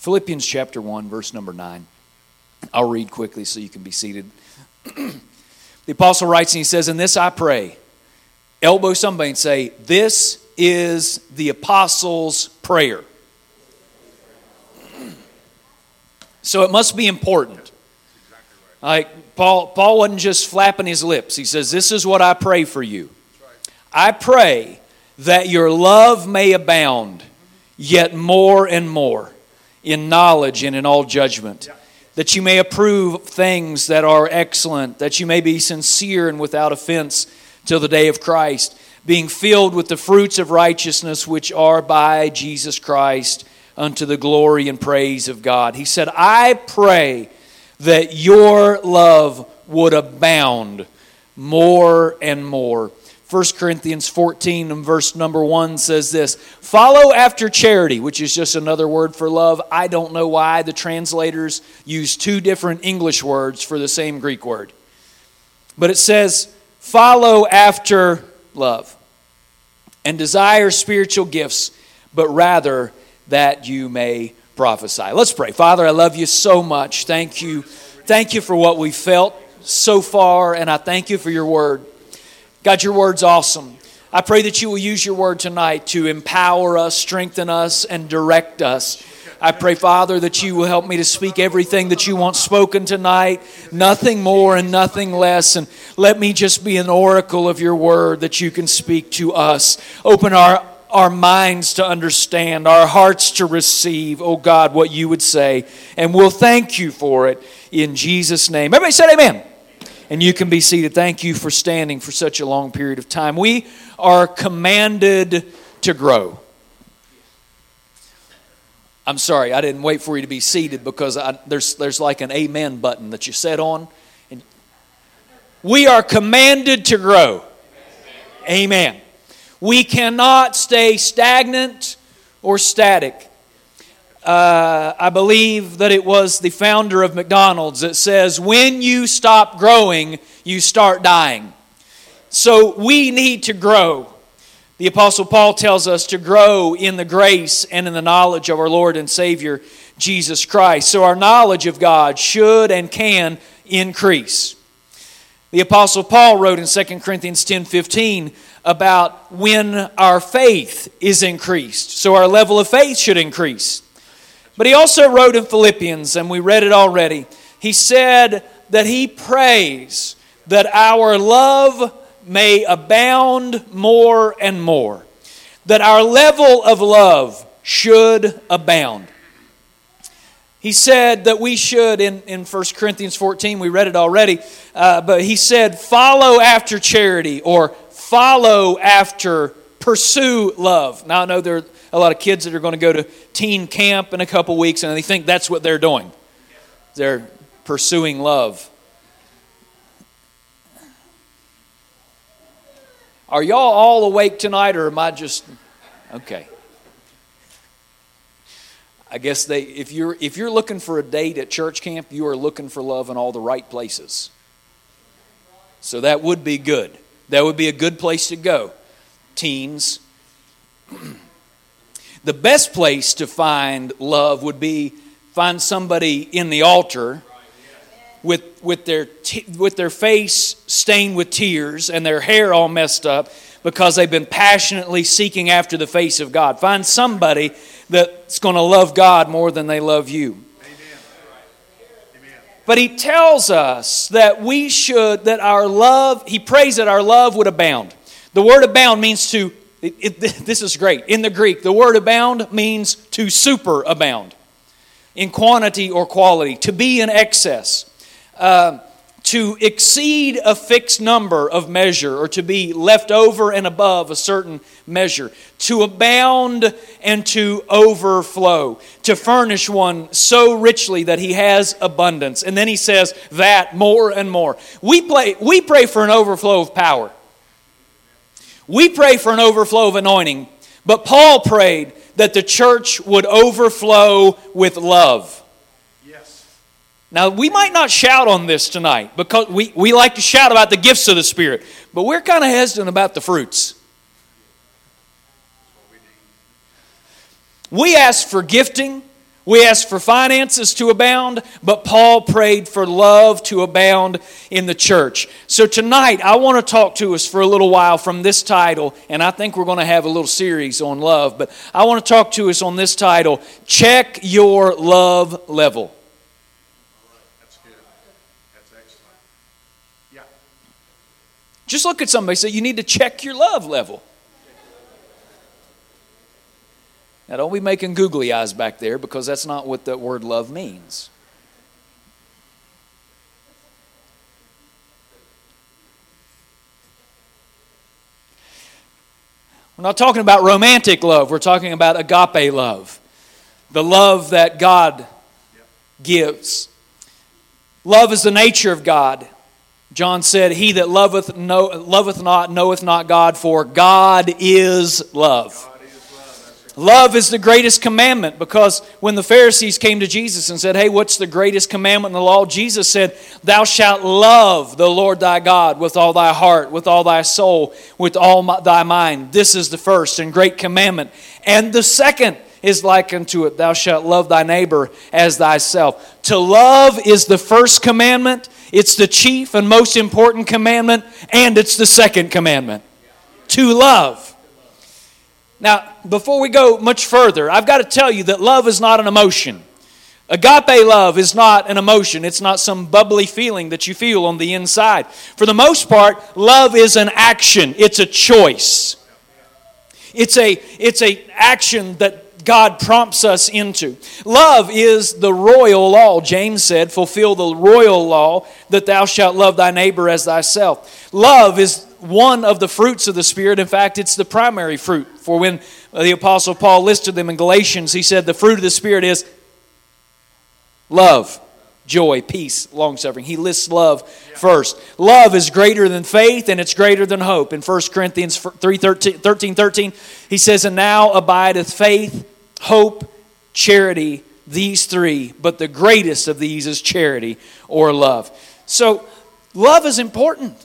Philippians chapter 1, verse number 9. I'll read quickly so you can be seated. the apostle writes and he says, In this I pray. Elbow somebody and say, This is the apostles' prayer. So it must be important. Like Paul, Paul wasn't just flapping his lips. He says, This is what I pray for you. I pray that your love may abound yet more and more in knowledge and in all judgment. That you may approve things that are excellent, that you may be sincere and without offense till the day of Christ, being filled with the fruits of righteousness which are by Jesus Christ unto the glory and praise of God. He said, I pray that your love would abound more and more. 1 Corinthians 14 and verse number 1 says this Follow after charity, which is just another word for love. I don't know why the translators use two different English words for the same Greek word. But it says, Follow after love and desire spiritual gifts, but rather that you may prophesy. Let's pray. Father, I love you so much. Thank you. Thank you for what we felt so far, and I thank you for your word. God, your word's awesome. I pray that you will use your word tonight to empower us, strengthen us, and direct us. I pray, Father, that you will help me to speak everything that you want spoken tonight, nothing more and nothing less. And let me just be an oracle of your word that you can speak to us. Open our, our minds to understand, our hearts to receive, oh God, what you would say. And we'll thank you for it in Jesus' name. Everybody said amen and you can be seated. Thank you for standing for such a long period of time. We are commanded to grow. I'm sorry, I didn't wait for you to be seated because I, there's, there's like an amen button that you set on. And we are commanded to grow. Amen. We cannot stay stagnant or static uh, I believe that it was the founder of McDonald's that says, when you stop growing, you start dying. So we need to grow. The Apostle Paul tells us to grow in the grace and in the knowledge of our Lord and Savior, Jesus Christ. So our knowledge of God should and can increase. The Apostle Paul wrote in 2 Corinthians 10 15 about when our faith is increased. So our level of faith should increase. But he also wrote in Philippians, and we read it already, he said that he prays that our love may abound more and more, that our level of love should abound. He said that we should, in, in 1 Corinthians 14, we read it already, uh, but he said, follow after charity or follow after, pursue love. Now, I know there a lot of kids that are going to go to teen camp in a couple weeks and they think that's what they're doing. They're pursuing love. Are y'all all awake tonight or am I just okay? I guess they if you're if you're looking for a date at church camp, you are looking for love in all the right places. So that would be good. That would be a good place to go. Teens The best place to find love would be find somebody in the altar with, with, their, with their face stained with tears and their hair all messed up because they've been passionately seeking after the face of God. Find somebody that's going to love God more than they love you. But he tells us that we should, that our love, he prays that our love would abound. The word abound means to it, it, this is great. In the Greek, the word abound means to superabound in quantity or quality, to be in excess, uh, to exceed a fixed number of measure, or to be left over and above a certain measure, to abound and to overflow, to furnish one so richly that he has abundance. And then he says that more and more. We, play, we pray for an overflow of power. We pray for an overflow of anointing, but Paul prayed that the church would overflow with love. Yes. Now, we might not shout on this tonight because we, we like to shout about the gifts of the Spirit, but we're kind of hesitant about the fruits. We ask for gifting, We ask for finances to abound, but Paul prayed for love to abound in the church. So tonight, I want to talk to us for a little while from this title, and I think we're going to have a little series on love, but I want to talk to us on this title Check Your Love Level. Yeah. Just look at somebody say, You need to check your love level. Now, don't be making googly eyes back there because that's not what the word love means. We're not talking about romantic love, we're talking about agape love, the love that God gives. Love is the nature of God. John said, He that loveth, know, loveth not knoweth not God, for God is love. Love is the greatest commandment because when the Pharisees came to Jesus and said, Hey, what's the greatest commandment in the law? Jesus said, Thou shalt love the Lord thy God with all thy heart, with all thy soul, with all thy mind. This is the first and great commandment. And the second is like unto it, Thou shalt love thy neighbor as thyself. To love is the first commandment, it's the chief and most important commandment, and it's the second commandment. To love. Now, before we go much further, I've got to tell you that love is not an emotion. Agape love is not an emotion. It's not some bubbly feeling that you feel on the inside. For the most part, love is an action. It's a choice. It's a it's a action that God prompts us into. Love is the royal law. James said, "Fulfill the royal law that thou shalt love thy neighbor as thyself." Love is one of the fruits of the Spirit. In fact, it's the primary fruit. For when the Apostle Paul listed them in Galatians, he said the fruit of the Spirit is love, joy, peace, long suffering. He lists love first. Love is greater than faith and it's greater than hope. In 1 Corinthians 3 13, 13, he says, And now abideth faith, hope, charity, these three, but the greatest of these is charity or love. So, love is important.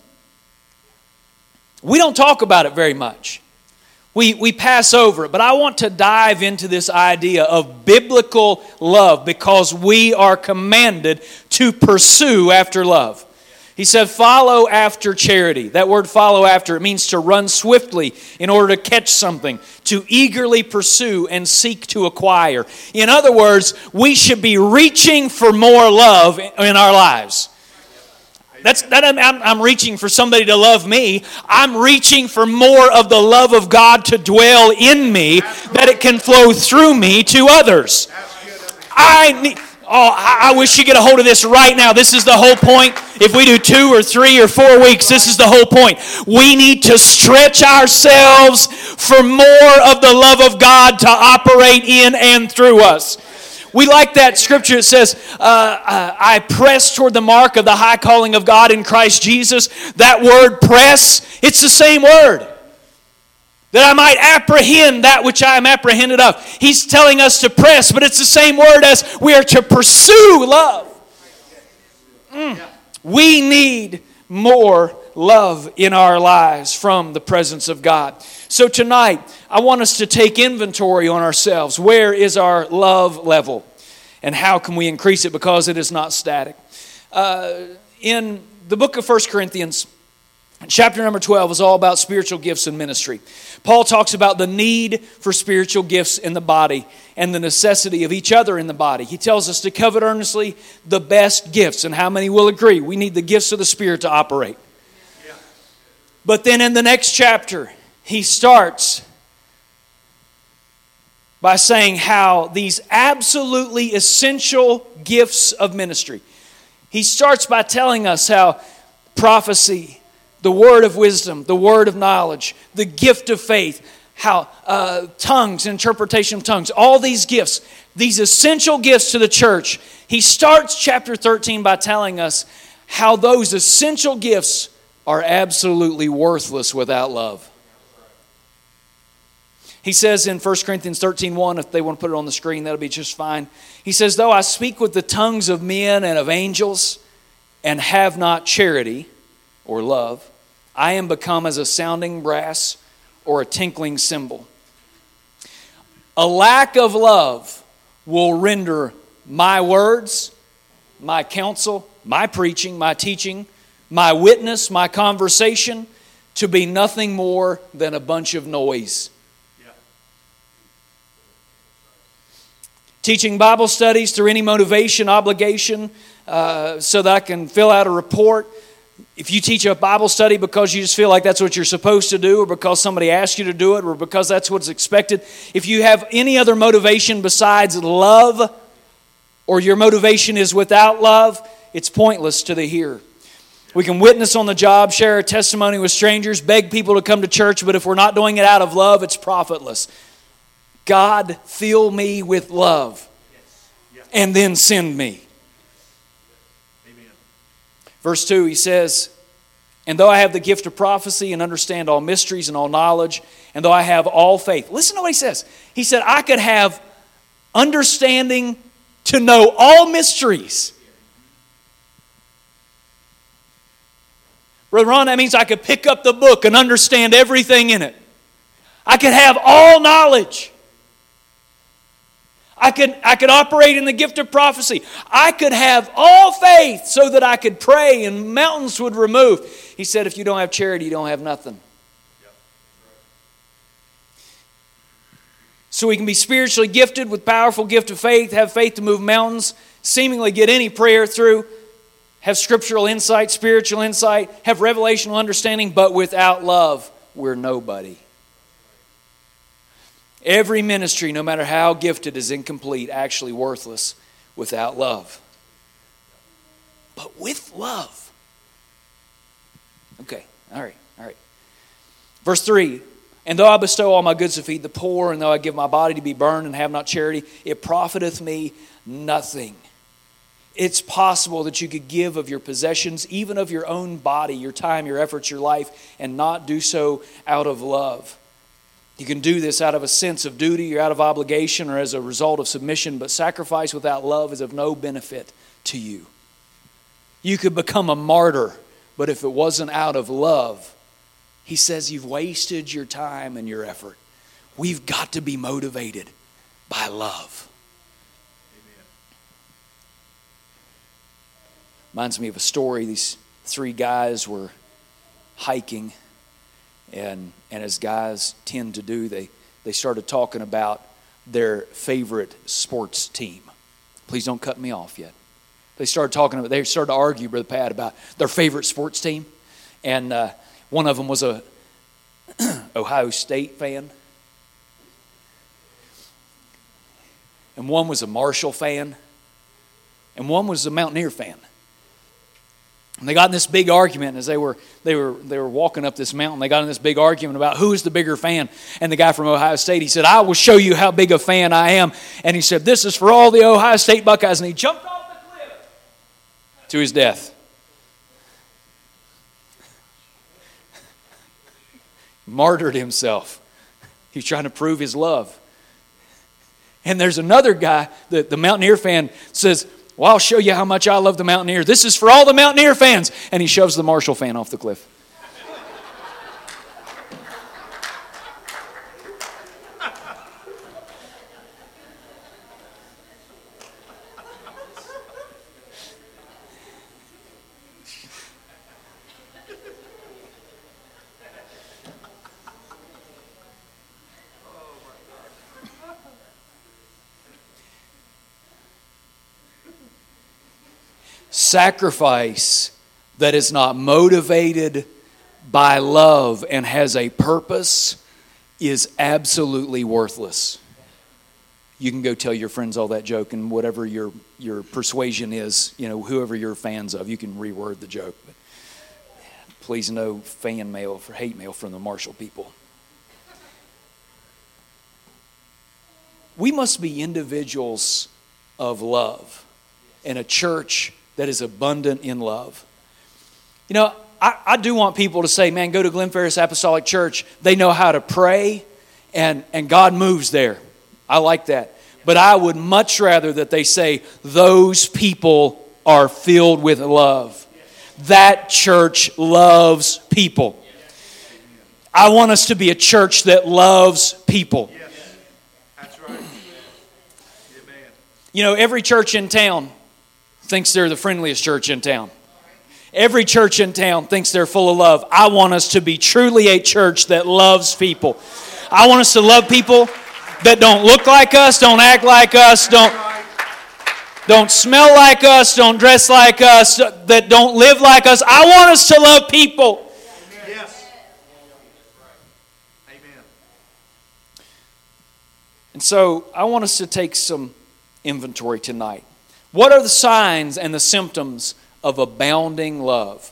We don't talk about it very much. We, we pass over it, but I want to dive into this idea of biblical love because we are commanded to pursue after love. He said, follow after charity. That word follow after, it means to run swiftly in order to catch something, to eagerly pursue and seek to acquire. In other words, we should be reaching for more love in our lives. That's, that I'm, I'm reaching for somebody to love me. I'm reaching for more of the love of God to dwell in me that it can flow through me to others. I need. Oh, I wish you get a hold of this right now. This is the whole point. If we do two or three or four weeks, this is the whole point. We need to stretch ourselves for more of the love of God to operate in and through us. We like that scripture. It says, uh, uh, I press toward the mark of the high calling of God in Christ Jesus. That word press, it's the same word. That I might apprehend that which I am apprehended of. He's telling us to press, but it's the same word as we are to pursue love. Mm. We need more love in our lives from the presence of God. So tonight, I want us to take inventory on ourselves. Where is our love level? And how can we increase it because it is not static? Uh, in the book of First Corinthians, chapter number 12 is all about spiritual gifts and ministry. Paul talks about the need for spiritual gifts in the body and the necessity of each other in the body. He tells us to covet earnestly the best gifts. And how many will agree? We need the gifts of the Spirit to operate. But then in the next chapter, he starts by saying how these absolutely essential gifts of ministry. He starts by telling us how prophecy, the word of wisdom, the word of knowledge, the gift of faith, how uh, tongues, interpretation of tongues, all these gifts, these essential gifts to the church. He starts chapter 13 by telling us how those essential gifts are absolutely worthless without love. He says in 1 Corinthians 13 1, if they want to put it on the screen, that'll be just fine. He says, Though I speak with the tongues of men and of angels and have not charity or love, I am become as a sounding brass or a tinkling cymbal. A lack of love will render my words, my counsel, my preaching, my teaching, my witness, my conversation to be nothing more than a bunch of noise. Teaching Bible studies through any motivation, obligation, uh, so that I can fill out a report. If you teach a Bible study because you just feel like that's what you're supposed to do, or because somebody asked you to do it, or because that's what's expected, if you have any other motivation besides love, or your motivation is without love, it's pointless to the hearer. We can witness on the job, share a testimony with strangers, beg people to come to church, but if we're not doing it out of love, it's profitless. God, fill me with love and then send me. Verse 2, he says, And though I have the gift of prophecy and understand all mysteries and all knowledge, and though I have all faith. Listen to what he says. He said, I could have understanding to know all mysteries Brother Ron, that means I could pick up the book and understand everything in it. I could have all knowledge. I could, I could operate in the gift of prophecy. I could have all faith so that I could pray and mountains would remove. He said, if you don't have charity, you don't have nothing. So we can be spiritually gifted with powerful gift of faith, have faith to move mountains, seemingly get any prayer through, have scriptural insight, spiritual insight, have revelational understanding, but without love, we're nobody. Every ministry, no matter how gifted, is incomplete, actually worthless without love. But with love. Okay, all right, all right. Verse 3 And though I bestow all my goods to feed the poor, and though I give my body to be burned and have not charity, it profiteth me nothing. It's possible that you could give of your possessions, even of your own body, your time, your efforts, your life, and not do so out of love. You can do this out of a sense of duty or out of obligation or as a result of submission, but sacrifice without love is of no benefit to you. You could become a martyr, but if it wasn't out of love, he says you've wasted your time and your effort. We've got to be motivated by love. Reminds me of a story. These three guys were hiking, and, and as guys tend to do, they, they started talking about their favorite sports team. Please don't cut me off yet. They started talking about, they started to argue, Brother Pat, about their favorite sports team. And uh, one of them was a Ohio State fan. And one was a Marshall fan. And one was a Mountaineer fan. And they got in this big argument as they were, they, were, they were walking up this mountain. They got in this big argument about who is the bigger fan. And the guy from Ohio State, he said, I will show you how big a fan I am. And he said, This is for all the Ohio State Buckeyes. And he jumped off the cliff to his death. Martyred himself. He's trying to prove his love. And there's another guy, the, the Mountaineer fan says, well, I'll show you how much I love the Mountaineer. This is for all the Mountaineer fans. And he shoves the Marshall fan off the cliff. Sacrifice that is not motivated by love and has a purpose is absolutely worthless. You can go tell your friends all that joke and whatever your, your persuasion is, you know, whoever you're fans of, you can reword the joke. But please no fan mail for hate mail from the Marshall people. We must be individuals of love and a church that is abundant in love. You know, I, I do want people to say, man, go to Glen Ferris Apostolic Church. They know how to pray, and, and God moves there. I like that. But I would much rather that they say, those people are filled with love. That church loves people. I want us to be a church that loves people. You know, every church in town thinks they're the friendliest church in town. Every church in town thinks they're full of love. I want us to be truly a church that loves people. I want us to love people that don't look like us, don't act like us, don't don't smell like us, don't dress like us, that don't live like us. I want us to love people. Yes. Amen. And so I want us to take some inventory tonight. What are the signs and the symptoms of abounding love?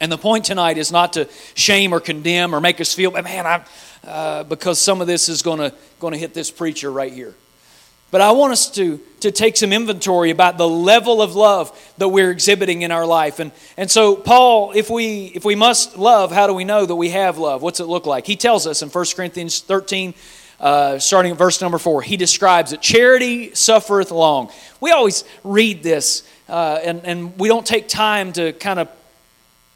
And the point tonight is not to shame or condemn or make us feel, man, I, uh, because some of this is going to hit this preacher right here. But I want us to, to take some inventory about the level of love that we're exhibiting in our life. And, and so, Paul, if we, if we must love, how do we know that we have love? What's it look like? He tells us in 1 Corinthians 13, uh, starting at verse number 4, he describes it Charity suffereth long. We always read this, uh, and, and we don't take time to kind of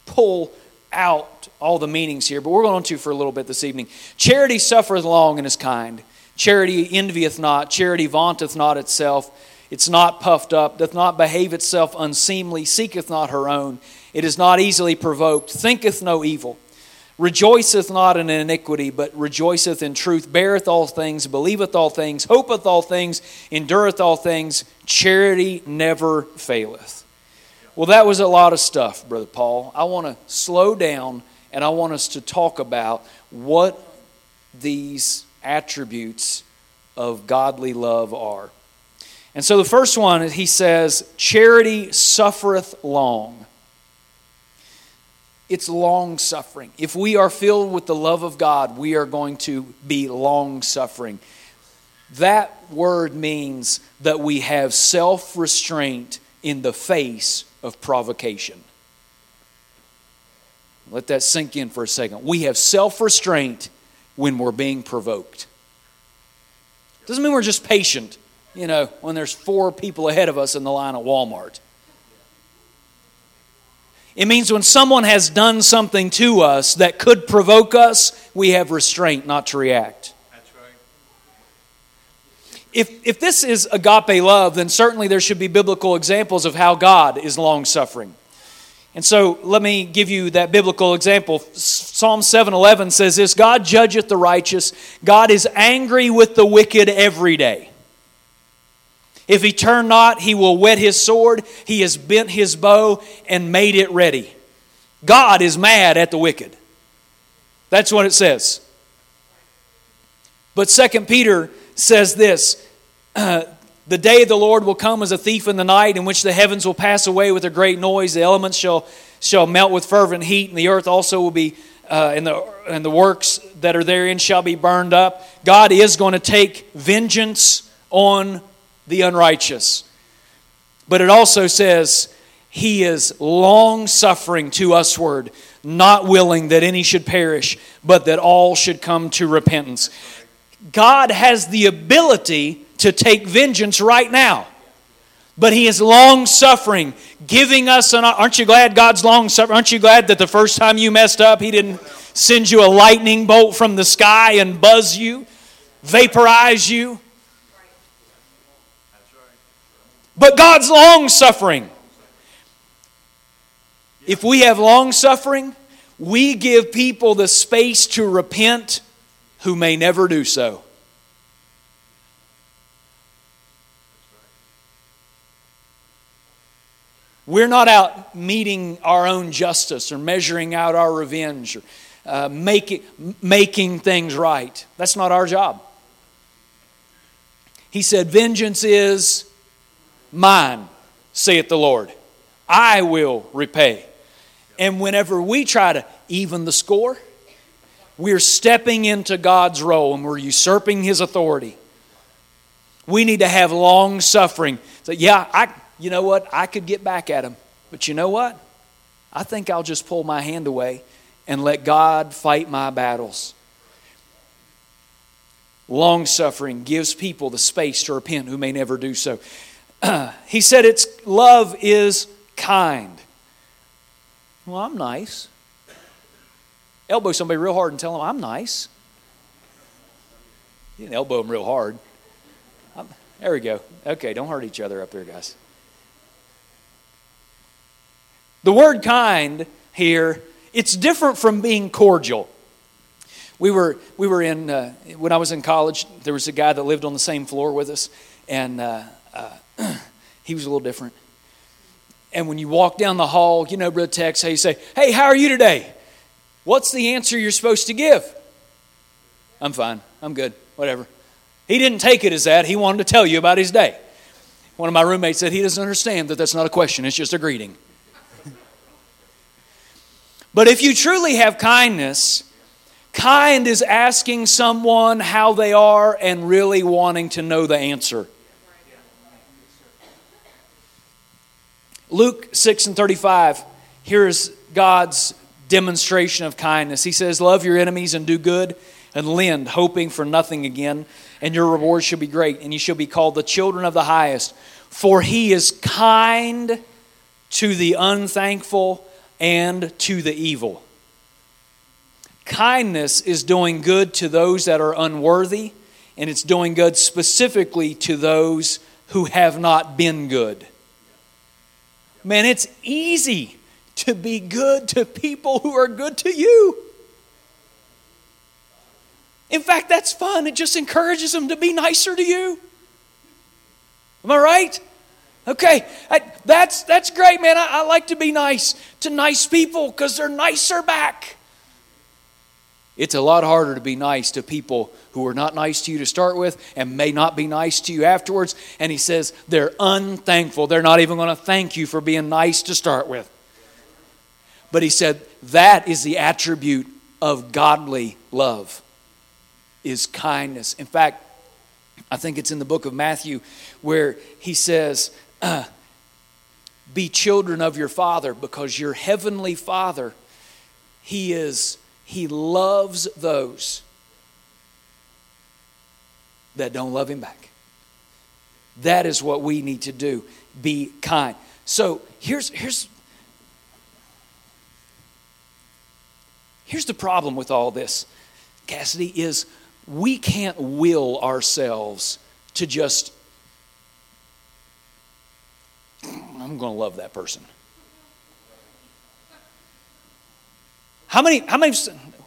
pull out all the meanings here, but we're going to for a little bit this evening. Charity suffereth long and is kind. Charity envieth not, charity vaunteth not itself. It's not puffed up, doth not behave itself unseemly, seeketh not her own. It is not easily provoked, thinketh no evil, rejoiceth not in iniquity, but rejoiceth in truth, beareth all things, believeth all things, hopeth all things, endureth all things. Charity never faileth. Well, that was a lot of stuff, Brother Paul. I want to slow down and I want us to talk about what these attributes of godly love are. And so the first one, he says, charity suffereth long. It's long suffering. If we are filled with the love of God, we are going to be long suffering. That word means that we have self restraint in the face of provocation. Let that sink in for a second. We have self restraint when we're being provoked. Doesn't mean we're just patient, you know, when there's four people ahead of us in the line at Walmart. It means when someone has done something to us that could provoke us, we have restraint not to react. That's right. If, if this is agape love, then certainly there should be biblical examples of how God is long suffering. And so let me give you that biblical example. Psalm 7:11 says this, God judgeth the righteous. God is angry with the wicked every day. If he turn not, he will whet his sword. He has bent his bow and made it ready. God is mad at the wicked. That's what it says. But Second Peter says this The day of the Lord will come as a thief in the night, in which the heavens will pass away with a great noise, the elements shall, shall melt with fervent heat, and the earth also will be, uh, and, the, and the works that are therein shall be burned up. God is going to take vengeance on the unrighteous. But it also says, He is long suffering to usward, not willing that any should perish, but that all should come to repentance. God has the ability to take vengeance right now. But he is long suffering, giving us an. Aren't you glad God's long suffering? Aren't you glad that the first time you messed up, he didn't send you a lightning bolt from the sky and buzz you, vaporize you? But God's long suffering. If we have long suffering, we give people the space to repent who may never do so. We're not out meeting our own justice or measuring out our revenge or uh, making, making things right. That's not our job. He said, Vengeance is mine, saith the Lord. I will repay. And whenever we try to even the score, we're stepping into God's role and we're usurping His authority. We need to have long suffering. So, yeah, I, you know what? I could get back at him. But you know what? I think I'll just pull my hand away and let God fight my battles. Long suffering gives people the space to repent who may never do so. he said it's love is kind. Well, I'm nice. Elbow somebody real hard and tell them I'm nice. You can elbow them real hard. I'm, There we go. Okay, don't hurt each other up there, guys. The word kind here, it's different from being cordial. We were, we were in, uh, when I was in college, there was a guy that lived on the same floor with us, and uh, uh, he was a little different. And when you walk down the hall, you know, Brother Tex, how you say, Hey, how are you today? What's the answer you're supposed to give? I'm fine. I'm good. Whatever. He didn't take it as that. He wanted to tell you about his day. One of my roommates said he doesn't understand that that's not a question, it's just a greeting. but if you truly have kindness, kind is asking someone how they are and really wanting to know the answer. Luke 6 and 35, here's God's demonstration of kindness. He says, Love your enemies and do good and lend, hoping for nothing again, and your reward shall be great, and you shall be called the children of the highest. For he is kind to the unthankful and to the evil. Kindness is doing good to those that are unworthy, and it's doing good specifically to those who have not been good. Man, it's easy to be good to people who are good to you. In fact, that's fun. It just encourages them to be nicer to you. Am I right? Okay, I, that's, that's great, man. I, I like to be nice to nice people because they're nicer back. It's a lot harder to be nice to people who are not nice to you to start with and may not be nice to you afterwards. And he says they're unthankful. They're not even going to thank you for being nice to start with. But he said that is the attribute of godly love is kindness. In fact, I think it's in the book of Matthew where he says, uh, Be children of your Father because your heavenly Father, He is, He loves those that don't love Him back. That is what we need to do. Be kind. So here's, here's, here's the problem with all this, Cassidy, is we can't will ourselves to just, I'm going to love that person. How many, how many,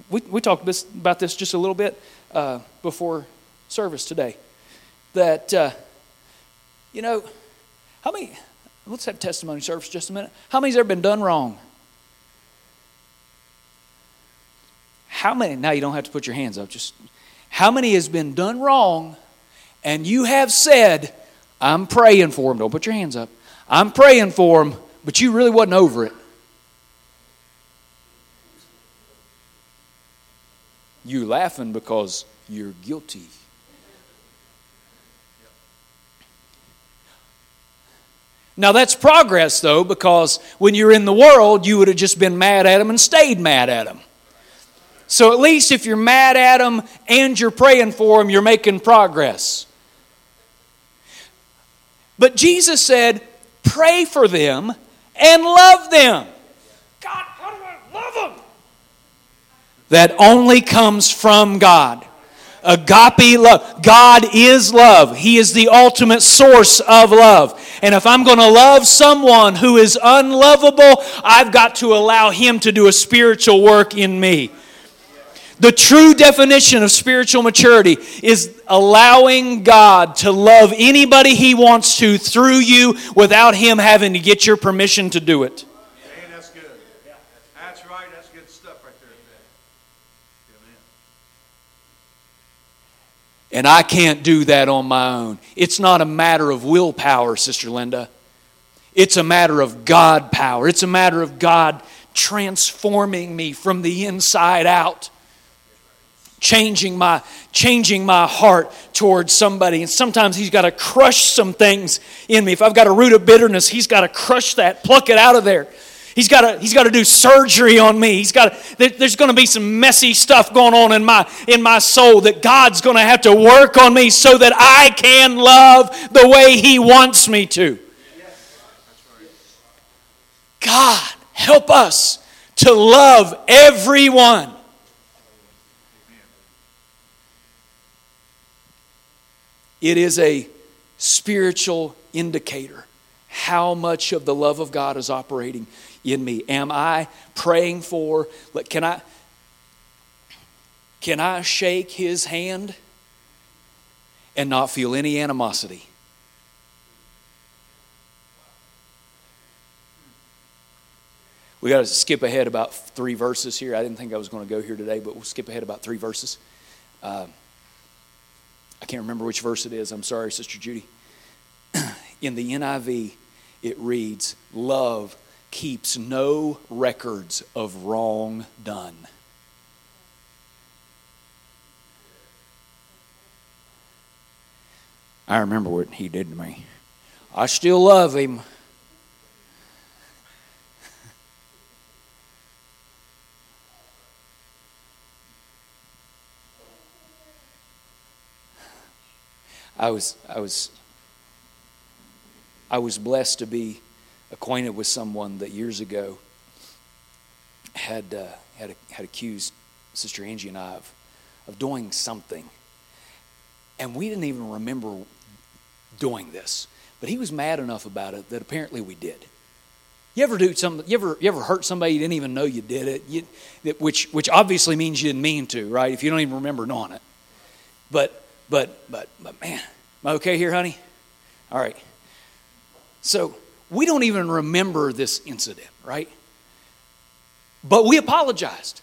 we, we talked this, about this just a little bit uh, before service today. That, uh, you know, how many, let's have testimony service just a minute. How many's ever been done wrong? How many, now you don't have to put your hands up, just how many has been done wrong and you have said, I'm praying for them. Don't put your hands up. I'm praying for them, but you really wasn't over it. You laughing because you're guilty. Now that's progress though, because when you're in the world, you would have just been mad at them and stayed mad at them. So at least if you're mad at them and you're praying for them, you're making progress. But Jesus said, pray for them and love them. God, how do I love them? That only comes from God. Agape love. God is love. He is the ultimate source of love. And if I'm going to love someone who is unlovable, I've got to allow Him to do a spiritual work in me. The true definition of spiritual maturity is allowing God to love anybody He wants to through you without Him having to get your permission to do it. Hey, that's good. That's right. That's good stuff right there. And I can't do that on my own. It's not a matter of willpower, Sister Linda. It's a matter of God power. It's a matter of God transforming me from the inside out changing my changing my heart towards somebody and sometimes he's got to crush some things in me if i've got a root of bitterness he's got to crush that pluck it out of there he's got to he's to do surgery on me. He's got to, there's going to be some messy stuff going on in my in my soul that god's going to have to work on me so that i can love the way he wants me to. God help us to love everyone. It is a spiritual indicator how much of the love of God is operating in me. Am I praying for, can I, can I shake his hand and not feel any animosity? We got to skip ahead about three verses here. I didn't think I was going to go here today, but we'll skip ahead about three verses. Uh, I can't remember which verse it is. I'm sorry, Sister Judy. In the NIV, it reads, Love keeps no records of wrong done. I remember what he did to me. I still love him. I was I was I was blessed to be acquainted with someone that years ago had uh, had had accused Sister Angie and I of, of doing something, and we didn't even remember doing this. But he was mad enough about it that apparently we did. You ever do something? You ever you ever hurt somebody you didn't even know you did it? You, which which obviously means you didn't mean to, right? If you don't even remember doing it. But but but but man, am I okay here, honey? All right. So we don't even remember this incident, right? But we apologized.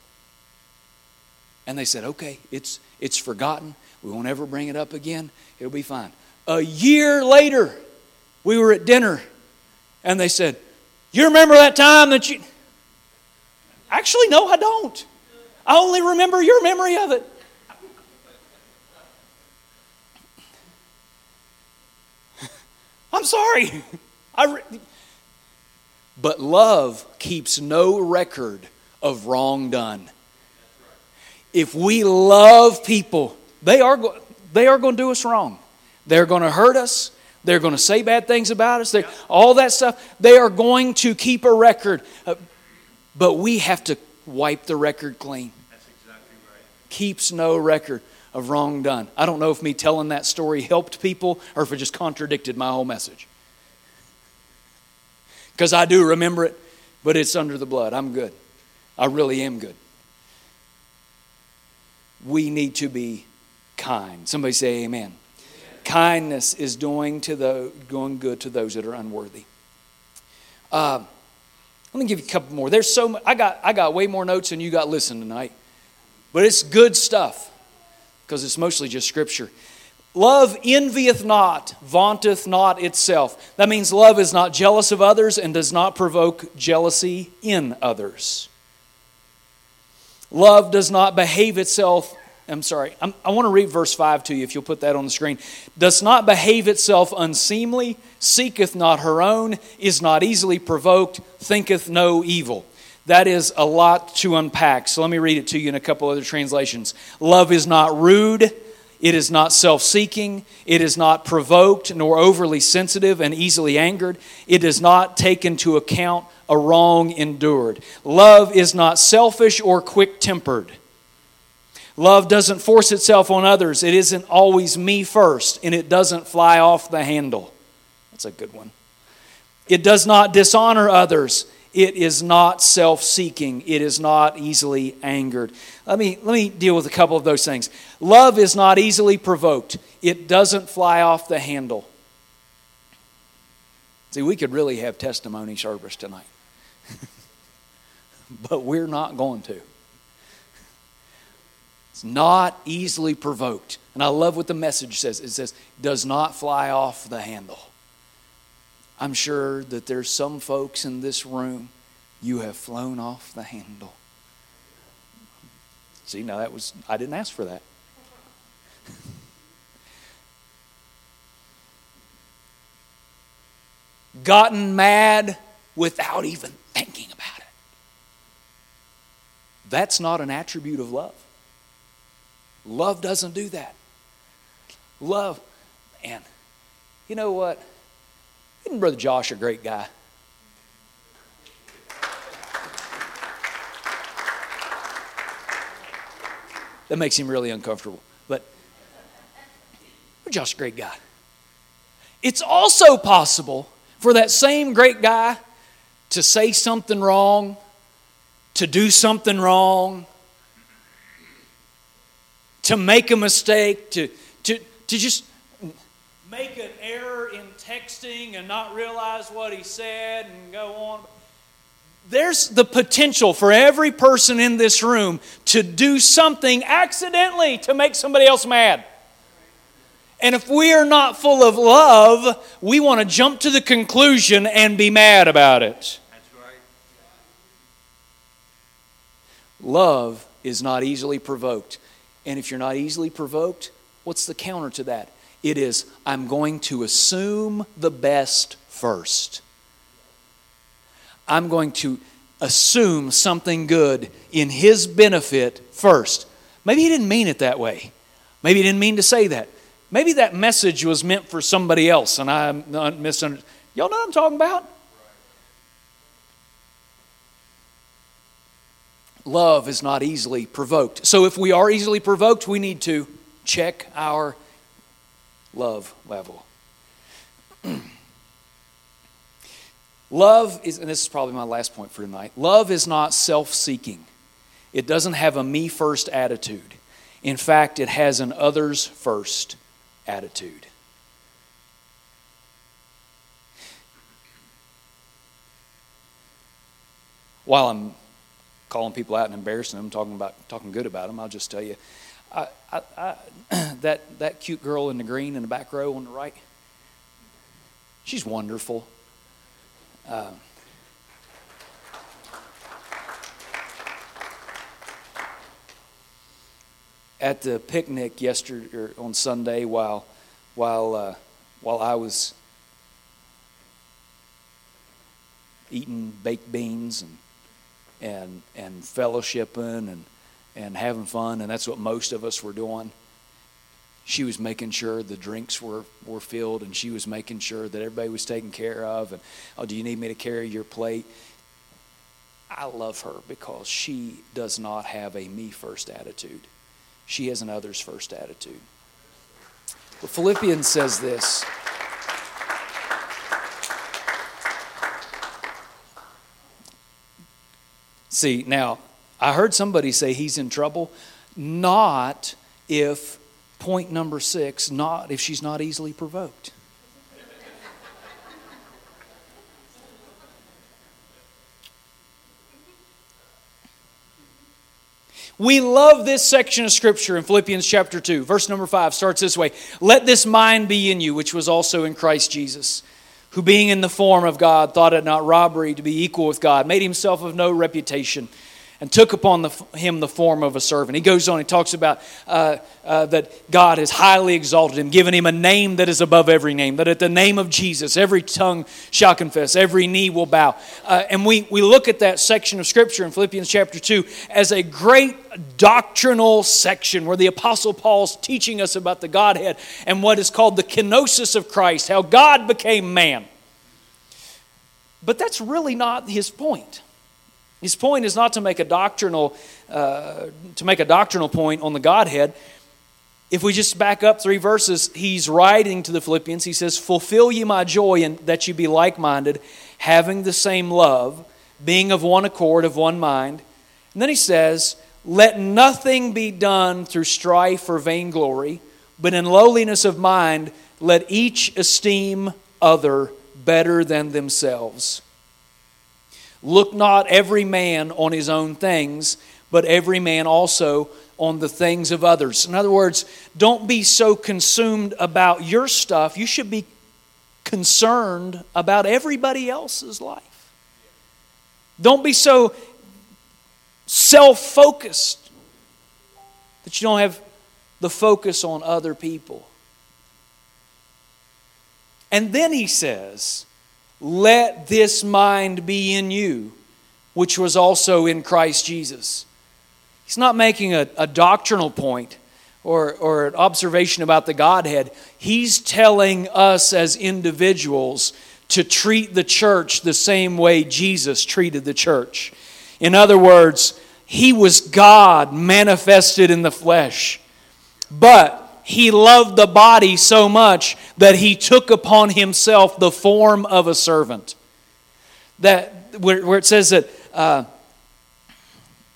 And they said, okay, it's, it's forgotten. We won't ever bring it up again. It'll be fine. A year later, we were at dinner, and they said, You remember that time that you. Actually, no, I don't. I only remember your memory of it. I'm sorry. I re- but love keeps no record of wrong done. If we love people, they are, go- they are going to do us wrong. They're going to hurt us. They're going to say bad things about us. They're, all that stuff. They are going to keep a record. Uh, but we have to wipe the record clean. That's exactly right. Keeps no record of wrong done. I don't know if me telling that story helped people or if it just contradicted my whole message because I do remember it, but it's under the blood. I'm good. I really am good. We need to be kind. Somebody say amen. amen. Kindness is doing, to the, going good to those that are unworthy. Uh, let me give you a couple more. There's so much, I got, I got way more notes than you got listened tonight, but it's good stuff because it's mostly just scripture. Love envieth not, vaunteth not itself. That means love is not jealous of others and does not provoke jealousy in others. Love does not behave itself. I'm sorry, I'm, i want to read verse 5 to you if you'll put that on the screen. Does not behave itself unseemly, seeketh not her own, is not easily provoked, thinketh no evil. That is a lot to unpack. So let me read it to you in a couple other translations. Love is not rude it is not self seeking. It is not provoked nor overly sensitive and easily angered. It does not take into account a wrong endured. Love is not selfish or quick tempered. Love doesn't force itself on others. It isn't always me first, and it doesn't fly off the handle. That's a good one. It does not dishonor others. It is not self seeking. It is not easily angered. Let me, let me deal with a couple of those things. Love is not easily provoked, it doesn't fly off the handle. See, we could really have testimony service tonight, but we're not going to. It's not easily provoked. And I love what the message says it says, does not fly off the handle. I'm sure that there's some folks in this room you have flown off the handle. See, now that was, I didn't ask for that. Gotten mad without even thinking about it. That's not an attribute of love. Love doesn't do that. Love, and you know what? Isn't Brother Josh a great guy? That makes him really uncomfortable. But Josh, a great guy. It's also possible for that same great guy to say something wrong, to do something wrong, to make a mistake, to, to, to just make an error in texting and not realize what he said and go on. There's the potential for every person in this room to do something accidentally to make somebody else mad. And if we are not full of love, we want to jump to the conclusion and be mad about it. That's right. Love is not easily provoked. And if you're not easily provoked, what's the counter to that? It is, I'm going to assume the best first. I'm going to assume something good in his benefit first. Maybe he didn't mean it that way. Maybe he didn't mean to say that. Maybe that message was meant for somebody else and I misunderstood. Y'all know what I'm talking about? Love is not easily provoked. So if we are easily provoked, we need to check our love level. love is, and this is probably my last point for tonight love is not self seeking, it doesn't have a me first attitude. In fact, it has an others first attitude. While I'm calling people out and embarrassing them, talking about talking good about them, I'll just tell you, I, I, I, that that cute girl in the green in the back row on the right, she's wonderful. Uh, at the picnic yesterday or on Sunday while while uh, while I was eating baked beans and and and fellowshipping and and having fun and that's what most of us were doing. She was making sure the drinks were, were filled and she was making sure that everybody was taken care of and oh do you need me to carry your plate? I love her because she does not have a me first attitude she has an others first attitude. But Philippians says this. See, now, I heard somebody say he's in trouble, not if, point number six, not if she's not easily provoked. We love this section of Scripture in Philippians chapter 2. Verse number 5 starts this way Let this mind be in you, which was also in Christ Jesus, who being in the form of God thought it not robbery to be equal with God, made himself of no reputation and took upon the, him the form of a servant. He goes on, he talks about uh, uh, that God has highly exalted him, given him a name that is above every name, that at the name of Jesus, every tongue shall confess, every knee will bow. Uh, and we, we look at that section of Scripture in Philippians chapter 2 as a great doctrinal section where the Apostle Paul's teaching us about the Godhead and what is called the kenosis of Christ, how God became man. But that's really not his point. His point is not to make a doctrinal uh, to make a doctrinal point on the Godhead. If we just back up three verses, he's writing to the Philippians. He says, "Fulfill ye my joy, and that you be like-minded, having the same love, being of one accord, of one mind." And then he says, "Let nothing be done through strife or vainglory, but in lowliness of mind, let each esteem other better than themselves." Look not every man on his own things, but every man also on the things of others. In other words, don't be so consumed about your stuff. You should be concerned about everybody else's life. Don't be so self focused that you don't have the focus on other people. And then he says, let this mind be in you, which was also in Christ Jesus. He's not making a, a doctrinal point or, or an observation about the Godhead. He's telling us as individuals to treat the church the same way Jesus treated the church. In other words, he was God manifested in the flesh. But he loved the body so much that he took upon himself the form of a servant. That where, where it says that, uh,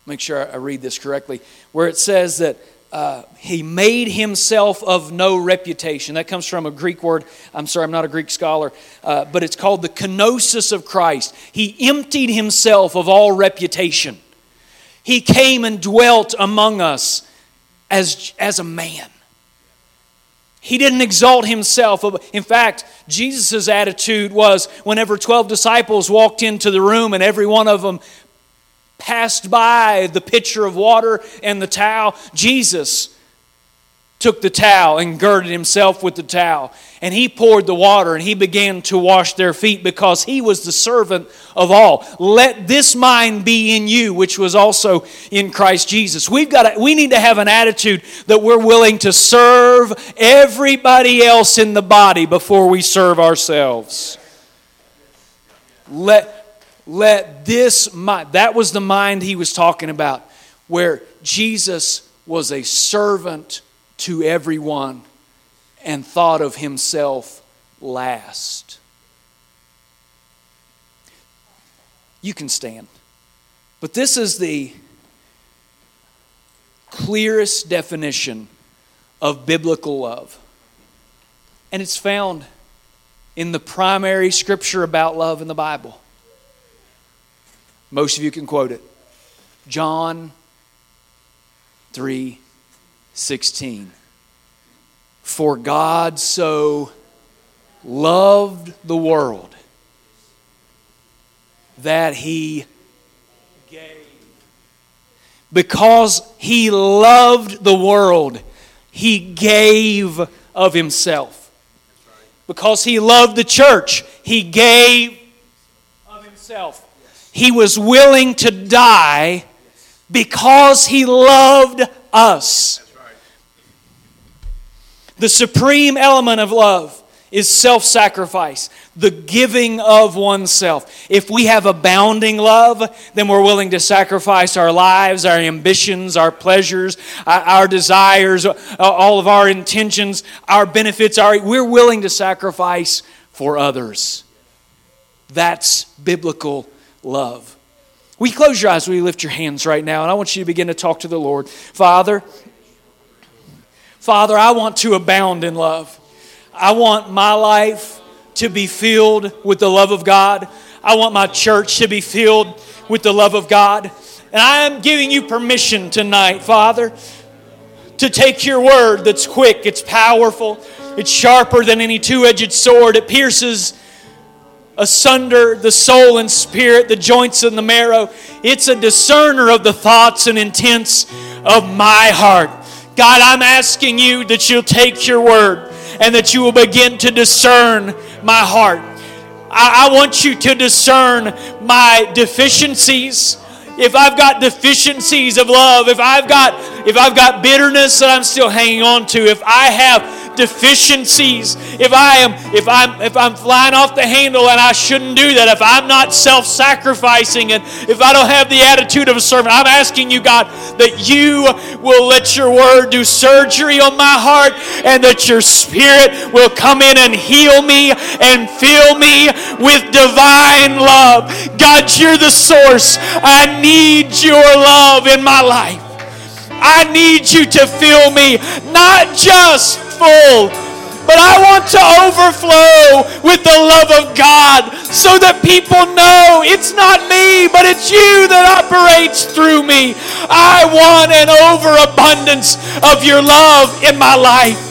make sure I read this correctly, where it says that uh, he made himself of no reputation. That comes from a Greek word. I'm sorry, I'm not a Greek scholar, uh, but it's called the kenosis of Christ. He emptied himself of all reputation. He came and dwelt among us as, as a man. He didn't exalt himself. In fact, Jesus' attitude was whenever 12 disciples walked into the room and every one of them passed by the pitcher of water and the towel, Jesus took the towel and girded himself with the towel. And he poured the water and he began to wash their feet because he was the servant of all. Let this mind be in you, which was also in Christ Jesus. We've got to, we need to have an attitude that we're willing to serve everybody else in the body before we serve ourselves. Let, let this mind, that was the mind he was talking about, where Jesus was a servant to everyone and thought of himself last. You can stand. But this is the clearest definition of biblical love. And it's found in the primary scripture about love in the Bible. Most of you can quote it. John 3 16. For God so loved the world that he gave. Because he loved the world, he gave of himself. Because he loved the church, he gave of himself. He was willing to die because he loved us. The supreme element of love is self sacrifice, the giving of oneself. If we have abounding love, then we're willing to sacrifice our lives, our ambitions, our pleasures, uh, our desires, uh, all of our intentions, our benefits. Our, we're willing to sacrifice for others. That's biblical love. We close your eyes, we lift your hands right now, and I want you to begin to talk to the Lord. Father, Father, I want to abound in love. I want my life to be filled with the love of God. I want my church to be filled with the love of God. And I am giving you permission tonight, Father, to take your word that's quick, it's powerful, it's sharper than any two edged sword, it pierces asunder the soul and spirit, the joints and the marrow. It's a discerner of the thoughts and intents of my heart. God, I'm asking you that you'll take your word and that you will begin to discern my heart. I, I want you to discern my deficiencies if I've got deficiencies of love, if I've got if I've got bitterness that I'm still hanging on to, if I have deficiencies, if I am if I'm if I'm flying off the handle and I shouldn't do that, if I'm not self-sacrificing and if I don't have the attitude of a servant, I'm asking you, God, that you will let your word do surgery on my heart and that your spirit will come in and heal me and fill me with divine love. God, you're the source. I need your love in my life. I need you to fill me, not just full, but I want to overflow with the love of God so that people know it's not me, but it's you that operates through me. I want an overabundance of your love in my life.